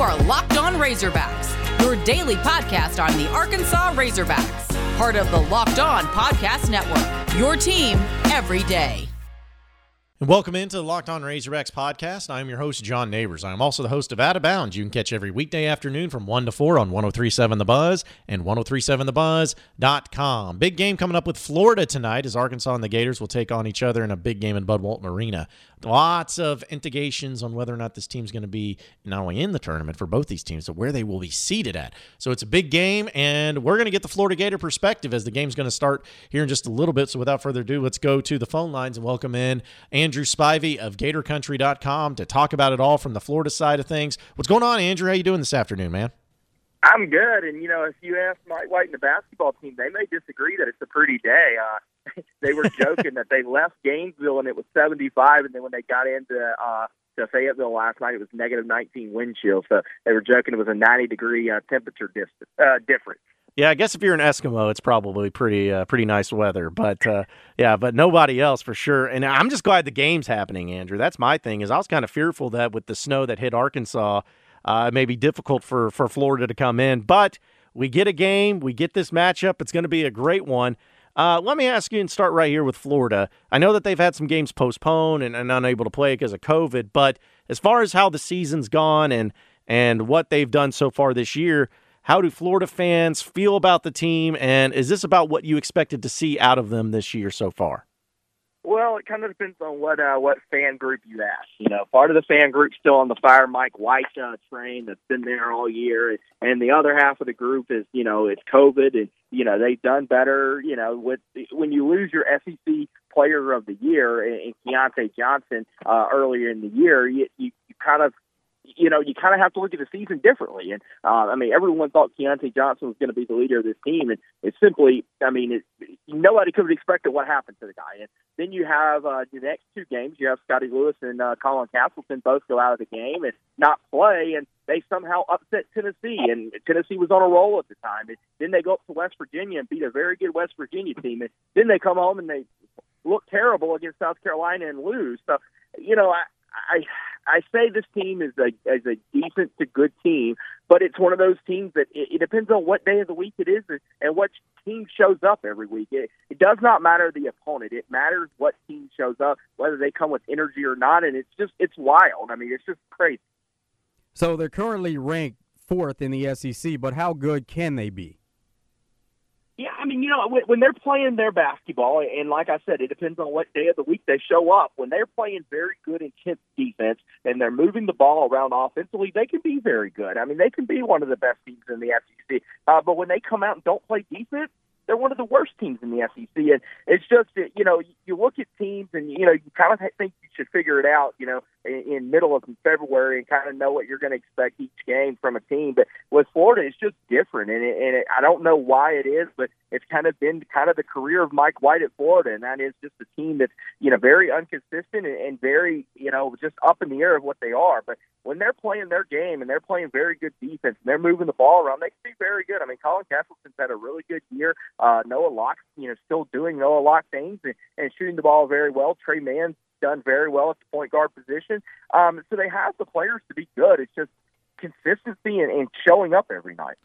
are Locked On Razorbacks, your daily podcast on the Arkansas Razorbacks, part of the Locked On Podcast Network. Your team every day. And welcome into the Locked On Razorbacks podcast. I'm your host, John Neighbors. I'm also the host of Out of Bounds. You can catch every weekday afternoon from 1 to 4 on 1037 The Buzz and 1037TheBuzz.com. Big game coming up with Florida tonight as Arkansas and the Gators will take on each other in a big game in Bud Walton Arena. Lots of indications on whether or not this team's going to be not only in the tournament for both these teams, but where they will be seated at. So it's a big game, and we're going to get the Florida Gator perspective as the game's going to start here in just a little bit. So without further ado, let's go to the phone lines and welcome in Andrew Spivey of GatorCountry.com to talk about it all from the Florida side of things. What's going on, Andrew? How you doing this afternoon, man? I'm good, and you know, if you ask Mike White and the basketball team, they may disagree that it's a pretty day. Uh, they were joking that they left Gainesville and it was 75, and then when they got into uh, to Fayetteville last night, it was negative 19 wind chill. So they were joking it was a 90 degree uh, temperature distance, uh, difference. Yeah, I guess if you're an Eskimo, it's probably pretty uh, pretty nice weather. But uh, yeah, but nobody else for sure. And I'm just glad the game's happening, Andrew. That's my thing. Is I was kind of fearful that with the snow that hit Arkansas uh, it may be difficult for, for Florida to come in, but we get a game. We get this matchup. It's going to be a great one. Uh, let me ask you and start right here with Florida. I know that they've had some games postponed and, and unable to play because of COVID, but as far as how the season's gone and and what they've done so far this year, how do Florida fans feel about the team? And is this about what you expected to see out of them this year so far? Well, it kind of depends on what uh, what fan group you ask. You know, part of the fan group still on the fire Mike White uh, train that's been there all year, and the other half of the group is you know it's COVID, and you know they've done better. You know, with when you lose your SEC Player of the Year in Keyontae Johnson uh, earlier in the year, you you kind of you know, you kind of have to look at the season differently. And uh, I mean, everyone thought Keyontae Johnson was going to be the leader of this team, and it's simply, I mean, it, nobody could have expected what happened to the guy. And then you have uh, the next two games, you have Scottie Lewis and uh, Colin Castleton both go out of the game and not play, and they somehow upset Tennessee, and Tennessee was on a roll at the time. And then they go up to West Virginia and beat a very good West Virginia team, and then they come home and they look terrible against South Carolina and lose. So, you know, I. I I say this team is a is a decent to good team, but it's one of those teams that it, it depends on what day of the week it is and, and what team shows up every week. It, it does not matter the opponent; it matters what team shows up, whether they come with energy or not. And it's just it's wild. I mean, it's just crazy. So they're currently ranked fourth in the SEC, but how good can they be? Mean, you know, when, when they're playing their basketball, and like I said, it depends on what day of the week they show up. When they're playing very good, intense defense, and they're moving the ball around offensively, they can be very good. I mean, they can be one of the best teams in the SEC. Uh, but when they come out and don't play defense, they're one of the worst teams in the SEC. And it's just, you know, you look at teams and, you know, you kind of think you should figure it out, you know, in, in middle of February and kind of know what you're going to expect each game from a team. But with Florida, it's just different. And, it, and it, I don't know why it is, but it's kind of been kind of the career of Mike White at Florida. And that is just a team that's, you know, very inconsistent and, and very, you know, just up in the air of what they are. But when they're playing their game and they're playing very good defense and they're moving the ball around, they can be very good. I mean, Colin Castleton's had a really good year. Uh, Noah Locke, you know, still doing Noah Locke things and, and shooting the ball very well. Tre Mann's done very well at the point guard position. Um, so they have the players to be good. It's just consistency and, and showing up every night.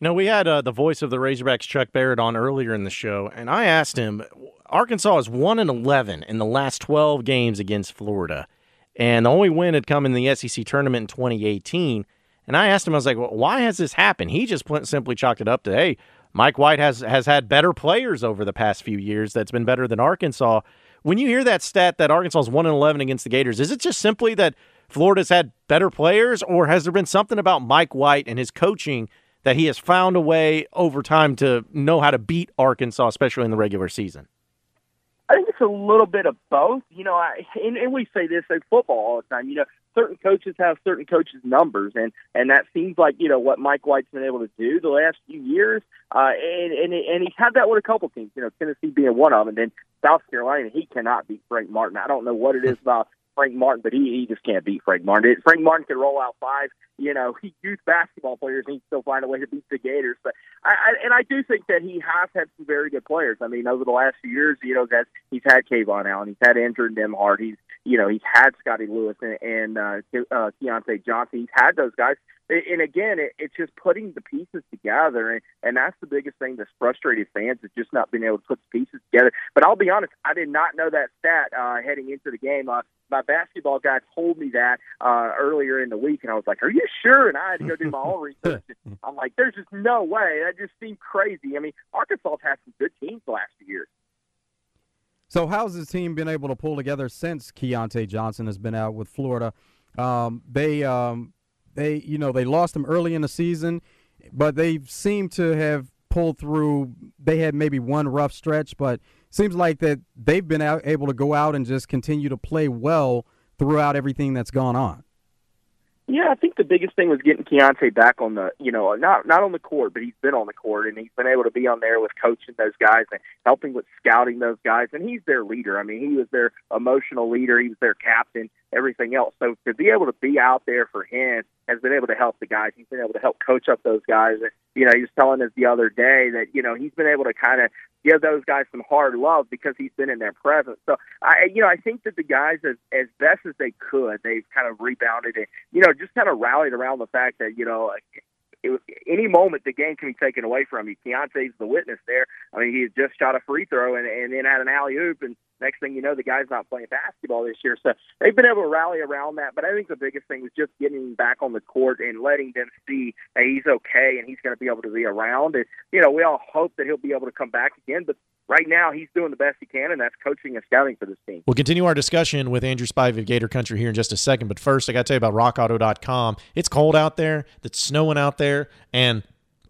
No, we had uh, the voice of the Razorbacks, Chuck Barrett, on earlier in the show, and I asked him, Arkansas is one and eleven in the last twelve games against Florida, and the only win had come in the SEC tournament in 2018. And I asked him, I was like, well, why has this happened? He just simply chalked it up to, hey, Mike White has has had better players over the past few years. That's been better than Arkansas. When you hear that stat that Arkansas is one and eleven against the Gators, is it just simply that Florida's had better players, or has there been something about Mike White and his coaching that he has found a way over time to know how to beat Arkansas, especially in the regular season? I think it's a little bit of both. You know, I, and, and we say this in football all the time. You know, certain coaches have certain coaches' numbers, and and that seems like you know what Mike White's been able to do the last few years. Uh, and and and he's had that with a couple teams. You know, Tennessee being one of them, and then South Carolina. He cannot beat Frank Martin. I don't know what it is about Frank Martin, but he, he just can't beat Frank Martin. Frank Martin could roll out five, you know, youth basketball players, and he still find a way to beat the Gators. But I, I and I do think that he has had some very good players. I mean, over the last few years, you know, that he's had KeVaughn Allen, he's had Andrew Nembhard, he's you know, he's had Scottie Lewis and, and uh, uh, Keyontae Johnson. He's had those guys. And again, it, it's just putting the pieces together, and, and that's the biggest thing that's frustrated fans is just not being able to put the pieces together. But I'll be honest, I did not know that stat uh, heading into the game. Uh, my basketball guy told me that uh, earlier in the week, and I was like, "Are you sure?" And I had to go do my own research. I'm like, "There's just no way. That just seemed crazy." I mean, Arkansas has had some good teams the last few years. So how's this team been able to pull together since Keyontae Johnson has been out with Florida? Um, they um, they you know they lost him early in the season, but they seem to have pulled through. They had maybe one rough stretch, but seems like that they've been able to go out and just continue to play well throughout everything that's gone on. Yeah, I think the biggest thing was getting Keyontae back on the, you know, not not on the court, but he's been on the court and he's been able to be on there with coaching those guys and helping with scouting those guys. And he's their leader. I mean, he was their emotional leader. He was their captain. Everything else. So to be able to be out there for him has been able to help the guys. He's been able to help coach up those guys. You know, he was telling us the other day that you know he's been able to kind of give those guys some hard love because he's been in their presence. So I, you know, I think that the guys, as as best as they could, they've kind of rebounded and you know just kind of rallied around the fact that you know. It, any moment the game can be taken away from you. Keyontae's the witness there. I mean, he just shot a free throw and, and then had an alley oop, and next thing you know, the guy's not playing basketball this year. So they've been able to rally around that. But I think the biggest thing was just getting him back on the court and letting them see that he's okay and he's going to be able to be around. And, you know, we all hope that he'll be able to come back again. But right now, he's doing the best he can, and that's coaching and scouting for this team. We'll continue our discussion with Andrew Spivey of Gator Country here in just a second. But first, I got to tell you about RockAuto.com. It's cold out there, it's snowing out there, and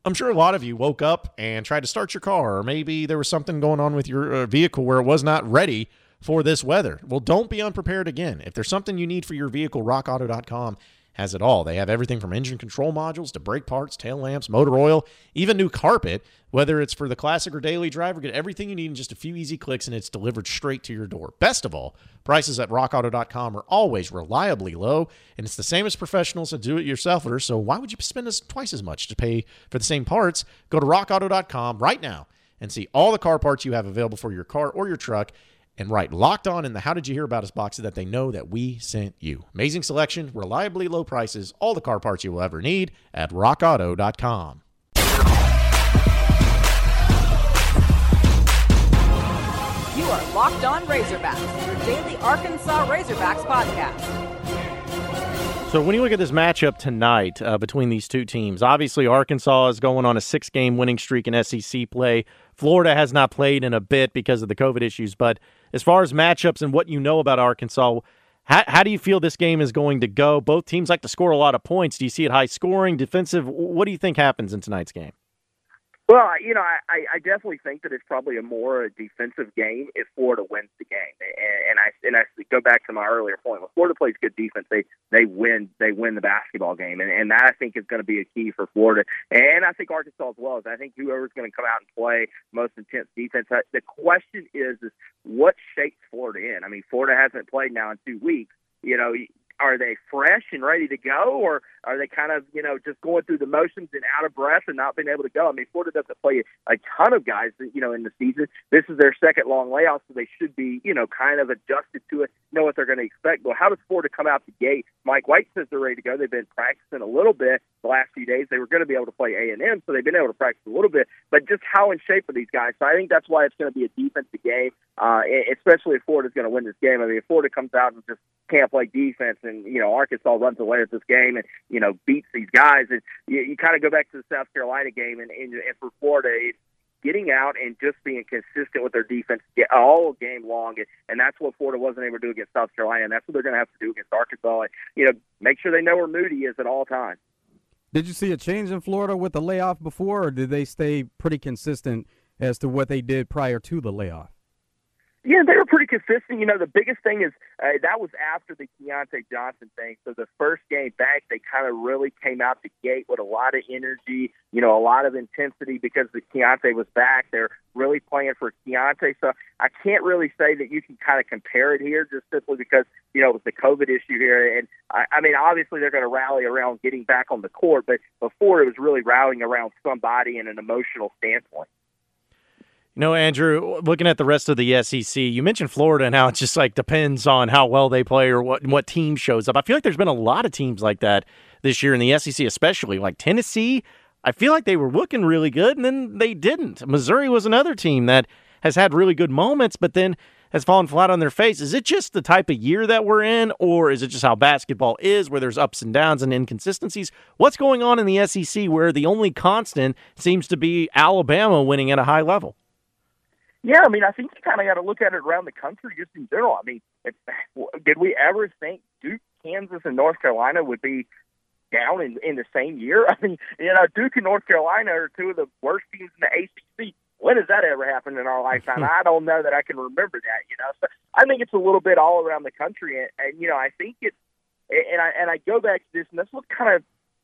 I'm sure a lot of you woke up and tried to start your car, or maybe there was something going on with your uh, vehicle where it was not ready for this weather. Well, don't be unprepared again. If there's something you need for your vehicle, rockauto.com has it all. They have everything from engine control modules to brake parts, tail lamps, motor oil, even new carpet. Whether it's for the classic or daily driver, get everything you need in just a few easy clicks and it's delivered straight to your door. Best of all, prices at rockauto.com are always reliably low, and it's the same as professionals and do it yourselfers, so why would you spend twice as much to pay for the same parts? Go to rockauto.com right now and see all the car parts you have available for your car or your truck and write locked on in the How Did You Hear About Us box so that they know that we sent you. Amazing selection, reliably low prices, all the car parts you will ever need at rockauto.com. You are Locked On Razorbacks, your daily Arkansas Razorbacks podcast. So when you look at this matchup tonight uh, between these two teams, obviously Arkansas is going on a six-game winning streak in SEC play. Florida has not played in a bit because of the COVID issues, but as far as matchups and what you know about Arkansas, how, how do you feel this game is going to go? Both teams like to score a lot of points. Do you see it high scoring, defensive? What do you think happens in tonight's game? Well, you know, I, I definitely think that it's probably a more defensive game if Florida wins the game. And, and I and I go back to my earlier point. When Florida plays good defense, they they win they win the basketball game, and, and that I think is going to be a key for Florida. And I think Arkansas as well. As I think whoever's going to come out and play most intense defense. The question is, is what shapes Florida in? I mean, Florida hasn't played now in two weeks. You know, are they fresh and ready to go, or are they kind of you know just going through the motions and out of breath and not being able to go? I mean, Florida doesn't play a ton of guys you know in the season. This is their second long layoff, so they should be you know kind of adjusted to it, know what they're going to expect. But how does Florida come out the gate? Mike White says they're ready to go. They've been practicing a little bit the last few days. They were going to be able to play A and M, so they've been able to practice a little bit. But just how in shape are these guys? So I think that's why it's going to be a defensive game, uh, especially if Florida's going to win this game. I mean, if Florida comes out and just can't play defense, and you know Arkansas runs away with this game and you know beats these guys, and you, you kind of go back to the South Carolina game, and, and, and for Florida, it's getting out and just being consistent with their defense all game long, and, and that's what Florida wasn't able to do against South Carolina, and that's what they're going to have to do against Arkansas. And, you know, make sure they know where Moody is at all times. Did you see a change in Florida with the layoff before, or did they stay pretty consistent as to what they did prior to the layoff? Yeah, they were pretty consistent. You know, the biggest thing is uh, that was after the Keyontae Johnson thing. So the first game back, they kind of really came out the gate with a lot of energy, you know, a lot of intensity because the Keyontae was back. They're really playing for Keyontae. So I can't really say that you can kind of compare it here just simply because, you know, it was the COVID issue here. And I, I mean, obviously they're going to rally around getting back on the court, but before it was really rallying around somebody in an emotional standpoint. You know, Andrew, looking at the rest of the SEC, you mentioned Florida and how it just like depends on how well they play or what what team shows up. I feel like there's been a lot of teams like that this year in the SEC, especially like Tennessee. I feel like they were looking really good and then they didn't. Missouri was another team that has had really good moments, but then has fallen flat on their face. Is it just the type of year that we're in, or is it just how basketball is, where there's ups and downs and inconsistencies? What's going on in the SEC where the only constant seems to be Alabama winning at a high level? Yeah, I mean, I think you kind of got to look at it around the country just in general. I mean, if, did we ever think Duke, Kansas, and North Carolina would be down in, in the same year? I mean, you know, Duke and North Carolina are two of the worst teams in the ACC. When has that ever happened in our lifetime? I don't know that I can remember that. You know, so I think it's a little bit all around the country, and, and you know, I think it's and I and I go back to this, and that's what kind of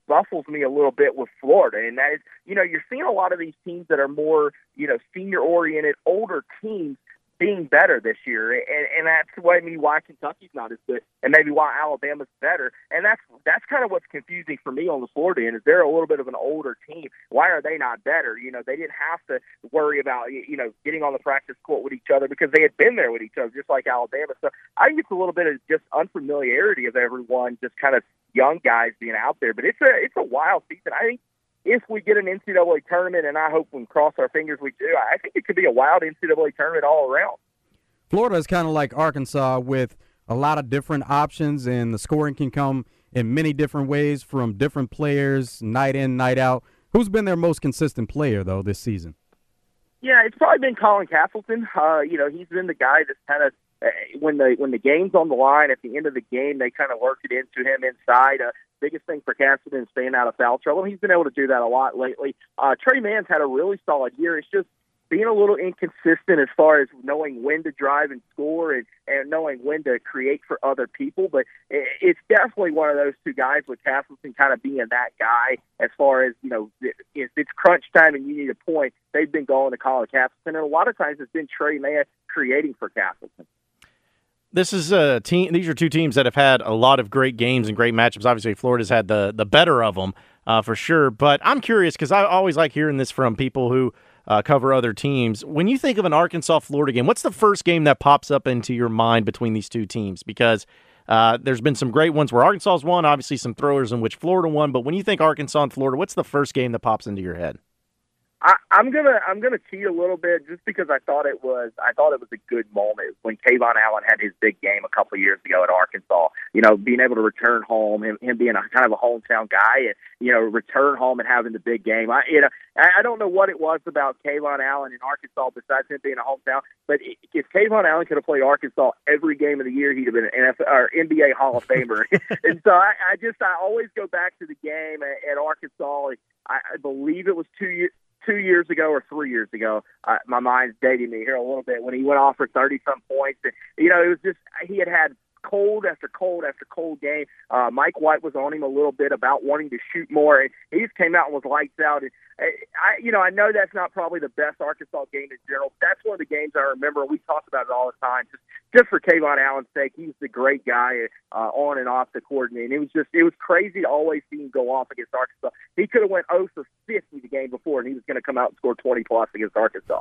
ruffles me a little bit with Florida, and that is, you know, you're seeing a lot of these teams that are more, you know, senior oriented, older teams being better this year, and, and that's why me why Kentucky's not as good, and maybe why Alabama's better, and that's that's kind of what's confusing for me on the Florida end is they're a little bit of an older team. Why are they not better? You know, they didn't have to worry about you know getting on the practice court with each other because they had been there with each other, just like Alabama. So I think it's a little bit of just unfamiliarity of everyone, just kind of young guys being out there. But it's a it's a wild season. I think if we get an NCAA tournament, and I hope and cross our fingers we do, I think it could be a wild NCAA tournament all around. Florida is kind of like Arkansas with a lot of different options, and the scoring can come in many different ways from different players, night in, night out. Who's been their most consistent player though this season? Yeah, it's probably been Colin Castleton. Uh, you know, he's been the guy that's kind of uh, when the when the game's on the line at the end of the game, they kind of work it into him inside. Uh, biggest thing for Castleton is staying out of foul trouble. He's been able to do that a lot lately. Uh, Tre Mann's had a really solid year. It's just being a little inconsistent as far as knowing when to drive and score and, and knowing when to create for other people. But it, it's definitely one of those two guys with Castleton kind of being that guy as far as, you know, if it's crunch time and you need a point, they've been going to Colin Castleton. And a lot of times it's been Tre Mann creating for Castleton. This is a team. These are two teams that have had a lot of great games and great matchups. Obviously, Florida's had the the better of them uh, for sure. But I'm curious because I always like hearing this from people who uh, cover other teams. When you think of an Arkansas Florida game, what's the first game that pops up into your mind between these two teams? Because uh, there's been some great ones where Arkansas's won, obviously some throwers in which Florida won. But when you think Arkansas and Florida, what's the first game that pops into your head? I, I'm gonna I'm gonna cheat a little bit just because I thought it was I thought it was a good moment when KeVaughn Allen had his big game a couple of years ago at Arkansas. You know, being able to return home, him, him being a kind of a hometown guy, and you know, return home and having the big game. I you know I, I don't know what it was about KeVaughn Allen in Arkansas besides him being a hometown, but if KeVaughn Allen could have played Arkansas every game of the year, he'd have been an NFL or NBA Hall of Famer. and so I, I just I always go back to the game at, at Arkansas. I, I believe it was two years two years ago or three years ago. Uh, my mind's dating me here a little bit when he went off for thirty some points. And, you know, it was just he had had cold after cold after cold game. Uh, Mike White was on him a little bit about wanting to shoot more, and he just came out and was lights out. And I, you know, I know that's not probably the best Arkansas game in general. That's one of the games I remember. We talk about it all the time. Just, just for KeVaughn Allen's sake, he's the great guy uh, on and off the court. And it was just, it was crazy to always see him go off against Arkansas. He could have went 0 for 50 the game before, and he was going to come out and score 20 plus against Arkansas.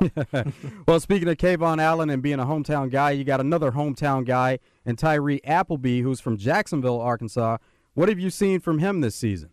well, speaking of KeVaughn Allen and being a hometown guy, you got another hometown guy and Tyree Appleby, who's from Jacksonville, Arkansas. What have you seen from him this season?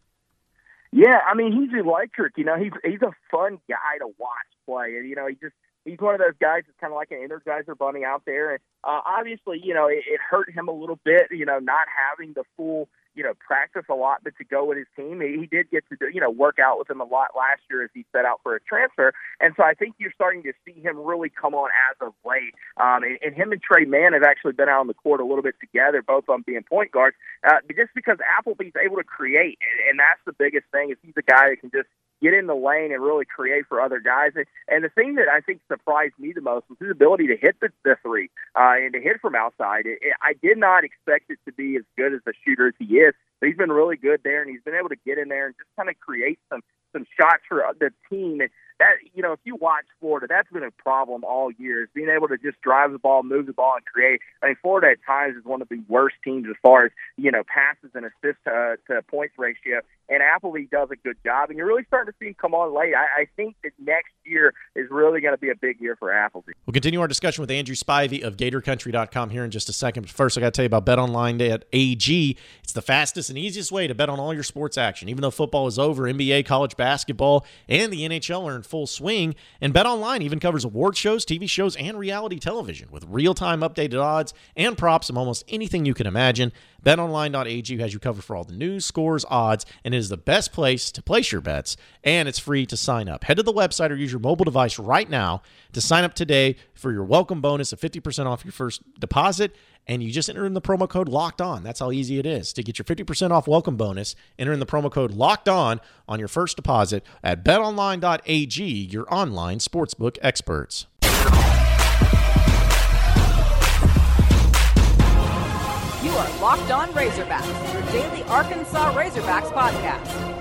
Yeah, I mean he's electric. You know, he's he's a fun guy to watch play, and you know he just he's one of those guys that's kind of like an energizer bunny out there. And uh, obviously, you know, it, it hurt him a little bit, you know, not having the full you know, practice a lot, but to go with his team, he, did get to, do, you know, work out with him a lot last year as he set out for a transfer. And so I think you're starting to see him really come on as of late. Um, and, and him and Tre Mann have actually been out on the court a little bit together, both on being point guards, uh, just because Appleby's able to create. And, and that's the biggest thing is he's a guy that can just get in the lane and really create for other guys. And, and the thing that I think surprised me the most was his ability to hit the, the three uh, and to hit from outside. It, it, I did not expect it to be as good as the shooter as he is. But he's been really good there, and he's been able to get in there and just kind of create some some shots for the team. And that you know, if you watch Florida, that's been a problem all year. Is being able to just drive the ball, move the ball, and create. I mean, Florida at times is one of the worst teams as far as you know passes and assists to, to points ratio. And Appleby does a good job, and you're really starting to see him come on late. I, I think that next year is really going to be a big year for Appleby. We'll continue our discussion with Andrew Spivey of GatorCountry.com here in just a second. But first, I got to tell you about BetOnline.ag. It's the fastest and easiest way to bet on all your sports action. Even though football is over, NBA, college basketball, and the NHL are in full swing. And BetOnline even covers award shows, TV shows, and reality television with real-time updated odds and props of almost anything you can imagine. BetOnline.ag has you covered for all the news, scores, odds, and it is the best place to place your bets, and it's free to sign up. Head to the website or use your mobile device right now to sign up today for your welcome bonus of 50% off your first deposit, and you just enter in the promo code LOCKED ON. That's how easy it is. To get your 50% off welcome bonus, enter in the promo code LOCKED ON on your first deposit at betonline.ag, your online sportsbook experts. You are Locked On Razorbacks, your daily Arkansas Razorbacks podcast.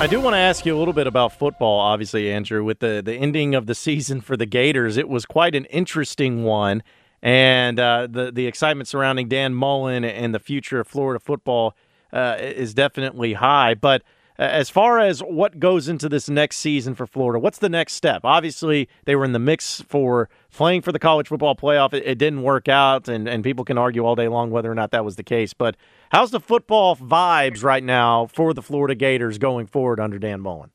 I do want to ask you a little bit about football, obviously, Andrew. With the, the ending of the season for the Gators, it was quite an interesting one. And uh, the, the excitement surrounding Dan Mullen and the future of Florida football uh, is definitely high. But uh, as far as what goes into this next season for Florida, what's the next step? Obviously, they were in the mix for playing for the college football playoff. It, it, didn't work out, and, and people can argue all day long whether or not that was the case. But how's the football vibes right now for the Florida Gators going forward under Dan Mullen?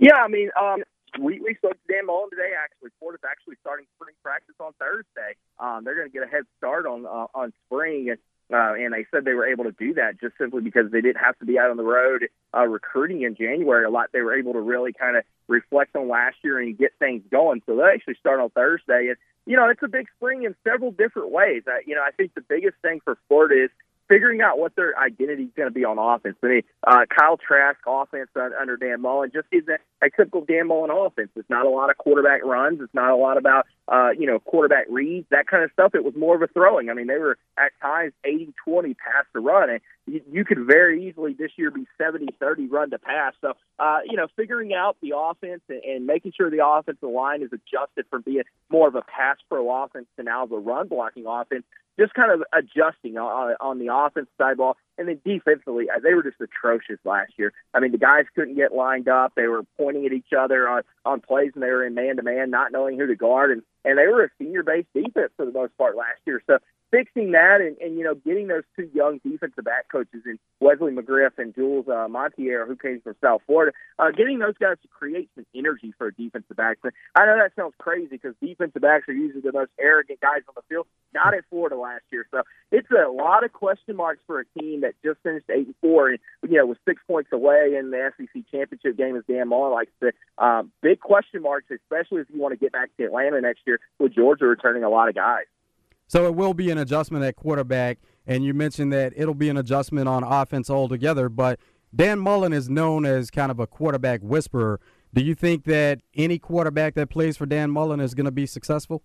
Yeah, I mean, um, we, we spoke to Dan Mullen today. Actually, Florida's actually starting spring practice on Thursday. Um, they're going to get a head start on uh, on spring. And uh, and they said they were able to do that just simply because they didn't have to be out on the road uh, recruiting in January a lot. They were able to really kind of reflect on last year and get things going. So they actually start on Thursday. And, you know, it's a big spring in several different ways. Uh, you know, I think the biggest thing for Florida is figuring out what their identity is going to be on offense. I mean, uh, Kyle Trask offense under Dan Mullen just is a, typical Dan Mullen offense. It's not a lot of quarterback runs. It's not a lot about, uh, you know, quarterback reads, that kind of stuff. It was more of a throwing. I mean, they were at times 80-20 pass to run. And you, you could very easily this year be 70-30 run to pass. So, uh, you know, figuring out the offense and, and making sure the offensive line is adjusted from being more of a pass pro offense to now the run blocking offense just kind of adjusting on, on the offense side ball. And then defensively, uh, they were just atrocious last year. I mean, the guys couldn't get lined up. They were pointing at each other on, on plays, and they were in man to man, not knowing who to guard. And, and they were a senior based defense for the most part last year. So fixing that and, and you know getting those two young defensive back coaches in Wesley McGriff and Jules uh, Montinar, who came from South Florida, uh, getting those guys to create some energy for a defensive back. I know that sounds crazy because defensive backs are usually the most arrogant guys on the field. Not at Florida last year, so it's a lot of question marks for a team that just finished eight and four and you know was six points away in the SEC championship game, as Dan Mullen likes to. Um, big question marks, especially if you want to get back to Atlanta next year with Georgia returning a lot of guys. So it will be an adjustment at quarterback, and you mentioned that it'll be an adjustment on offense altogether. But Dan Mullen is known as kind of a quarterback whisperer. Do you think that any quarterback that plays for Dan Mullen is going to be successfs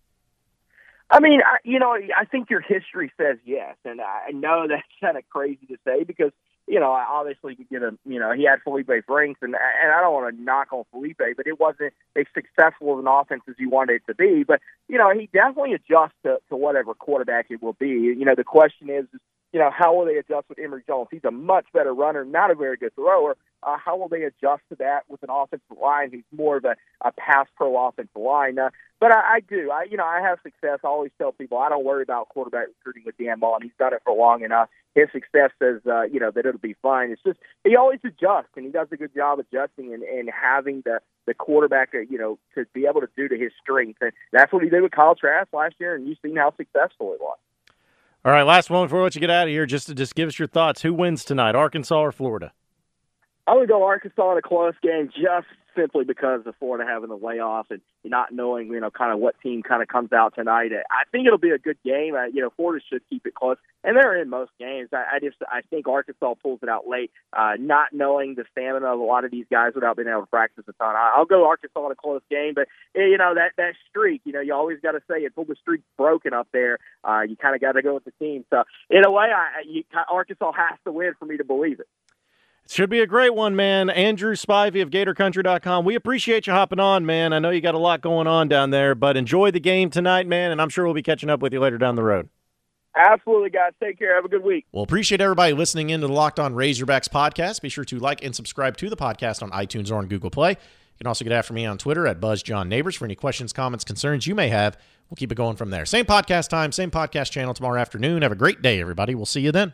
I mean, I, you know, I think your history says yes, and I know that's kind of crazy to say because you know, obviously we get a, you know, he had Felipe Franks, and and I don't want to knock on Felipe, but it wasn't as successful of an offense as you wanted it to be. But you know, he definitely adjusts to, to whatever quarterback it will be. You know, the question is, you know, how will they adjust with Emory Jones? He's a much better runner, not a very good thrower. Uh, how will they adjust to that with an offensive line who's more of a, a pass pro offensive line? Uh, but I, I do. I, you know, I have success. I always tell people I don't worry about quarterback recruiting with Dan Mullen. He's done it for long enough. His success says, uh, you know, that it'll be fine. It's just he always adjusts, and he does a good job adjusting and, and having the the quarterback, uh, you know, to be able to do to his strength. And that's what he did with Kyle Trask last year, and you've seen how successful it was. All right, last one before we let you get out of here. Just just give us your thoughts. Who wins tonight, Arkansas or Florida? Going to go Arkansas in a close game just simply because of Florida having the layoff and not knowing, you know, kind of what team kind of comes out tonight. I think it'll be a good game. I, you know, Florida should keep it close, and they're in most games. I, I just I think Arkansas pulls it out late, uh, not knowing the stamina of a lot of these guys without being able to practice a ton. I, I'll go Arkansas in a close game, but eh, you know that that streak, you know, you always got to say until the streak's broken up there, uh, you kind of got to go with the team. So in a way, I, you, Arkansas has to win for me to believe it. Should be a great one, man. Andrew Spivey of GatorCountry.com. We appreciate you hopping on, man. I know you got a lot going on down there, but enjoy the game tonight, man, and I'm sure we'll be catching up with you later down the road. Absolutely, guys. Take care. Have a good week. Well, appreciate everybody listening in to the Locked On Razorbacks podcast. Be sure to like and subscribe to the podcast on iTunes or on Google Play. You can also get after me on Twitter at BuzzJohnNeighbors for any questions, comments, concerns you may have. We'll keep it going from there. Same podcast time, same podcast channel tomorrow afternoon. Have a great day, everybody. We'll see you then.